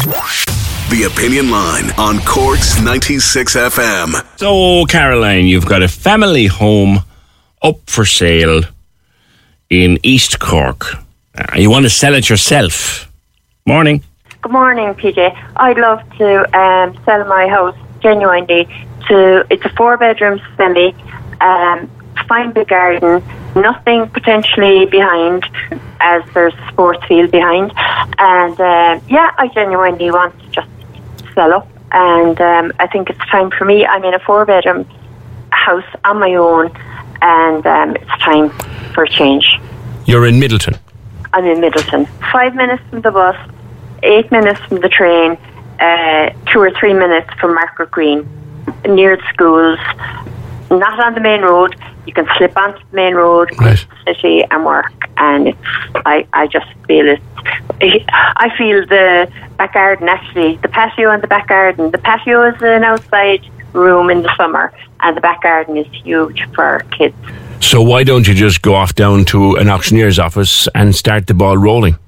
The Opinion Line on Cork's 96 FM. So, Caroline, you've got a family home up for sale in East Cork. Uh, you want to sell it yourself. Morning. Good morning, PJ. I'd love to um, sell my house genuinely to. It's a four bedroom semi, um, fine big garden, nothing potentially behind, as there's a sports field behind, and uh, yeah, I genuinely want to just sell up, and um, I think it's time for me. I'm in a four bedroom house on my own, and um, it's time for a change. You're in Midleton. I'm in Midleton. Five minutes from the bus, eight minutes from the train, uh, two or three minutes from Market Green, near the schools, not on the main road. You can slip onto the main road, Right. the city and work. And I, I just feel it. I feel the back garden actually, the patio and the back garden. The patio is an outside room in the summer, and the back garden is huge for kids. So, why don't you just go off down to an auctioneer's office and start the ball rolling?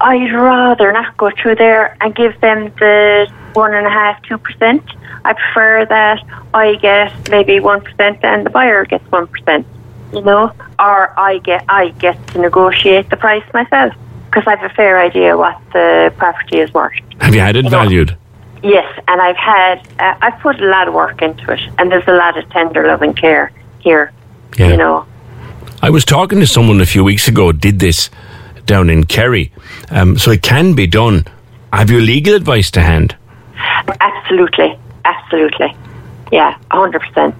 I'd rather not go through there and give them the one and a half, two percent. I prefer that I get maybe one percent and the buyer gets one percent. You know, or I get I get to negotiate the price myself because I have a fair idea what the property is worth. Have you had it know- valued? Yes, and I've had uh, I've put a lot of work into it, and there's a lot of tender love and care here. Yeah. You know, I was talking to someone a few weeks ago, did this down in Kerry. Um, so, it can be done. Have you legal advice to hand? Absolutely, absolutely. Yeah, a hundred percent.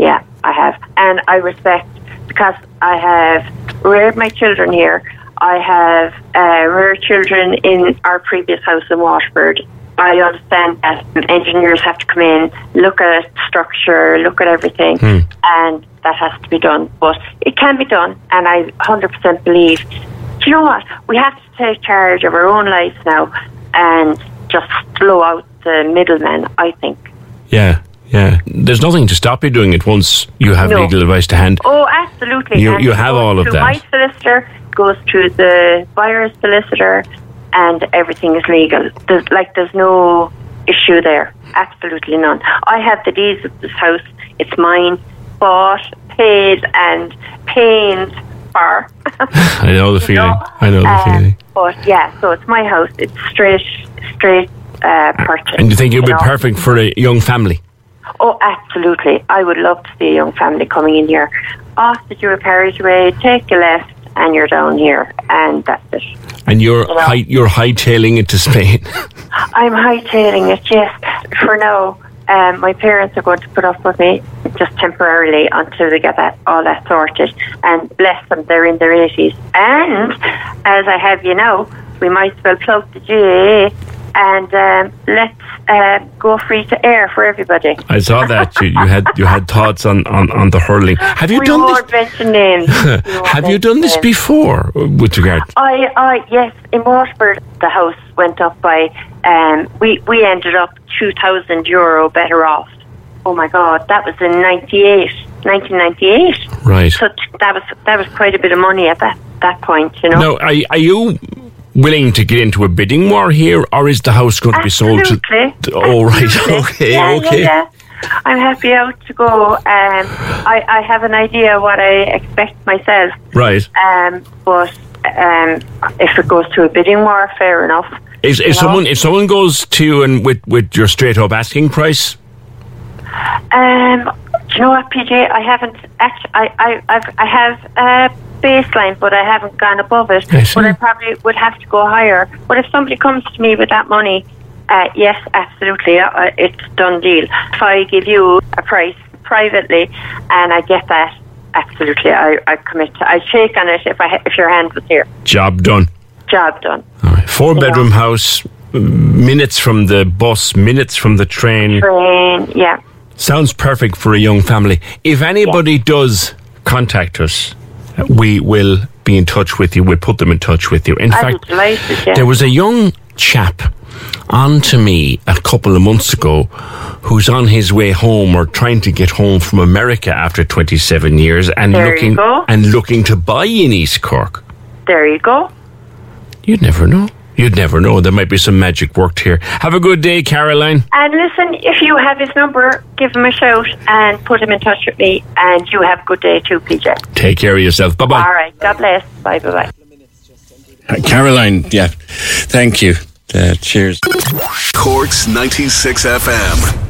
Yeah, I have, and I respect because I have reared my children here. I have uh, reared children in our previous house in Washford. I understand that engineers have to come in, look at structure, look at everything, and that has to be done. But it can be done, and I 100% believe. Do you know what? We have to take charge of our own lives now and just blow out the middlemen, I think. Yeah, yeah. There's nothing to stop you doing it once you have No. legal advice to hand. Oh, absolutely. You- And you have all of that. My solicitor goes through the buyer's solicitor, and everything is legal. There's like there's no issue there. Absolutely none. I have the deeds of this house. It's mine, bought, paid, and paid for. I know the feeling. know? I know the Uh, feeling. But yeah, so it's my house. It's straight, straight uh, purchase. And you think it would you be know? perfect for a young family? Oh, absolutely. I would love to see a young family coming in here. Off the dual carriageway, take a left, and you're down here, and that's it. And you're You know. high, you're hightailing it to Spain. I'm hightailing it, yes. For now, um, my parents are going to put up with me just temporarily until they get that all that sorted. And bless them, they're in their 80s. And as I have you know, we might as well plug the GAA and um, let's uh, go free to air for everybody. I saw that you, you had you had thoughts on, on, on the hurling. Have you we done this? mention names. Have you done this before with regard? I, I, yes, in Waterford, the house went up by, um, we, we ended up 2,000 euro better off. Oh my God, that was in 98, 1998. Right. So t- that was, that was quite a bit of money at that, that point, you know. Now, are, are you willing to get into a bidding war here, or is the house going to be sold to? Absolutely. Oh, right. Absolutely. Okay. Yeah, okay. Yeah, yeah. I'm happy out to go. Um, I, I have an idea what I expect myself. Right. Um, but um, if it goes to a bidding war, fair enough. If, if know? someone if someone goes to you and with, with your straight up asking price, Um, do you know what, PJ? I haven't actually. I I I've, I have a baseline, but I haven't gone above it. I. But I probably would have to go higher. But if somebody comes to me with that money, uh, yes, absolutely, uh, it's done deal. If I give you a price privately, and I get that, absolutely, I, I commit. To, I shake on it if I if your hand was here. job done. Job done. All right. Four bedroom house, minutes from the bus, minutes from the train. Train, yeah. Sounds perfect for a young family. If anybody does contact us, we will be in touch with you. We'll put them in touch with you. In be fact, delighted, yeah. there was a young chap on to me a couple of months ago who's on his way home or trying to get home from America after 27 years and There looking and looking to buy in East Cork. There you go. You'd never know. You'd never know. There might be some magic worked here. Have a good day, Caroline. And listen, if you have his number, give him a shout and put him in touch with me. And you have a good day too, PJ. Take care of yourself. Bye bye. All right. God bless. Bye, bye, bye. Caroline, yeah. Thank you. Uh, cheers. Cork's 96 FM.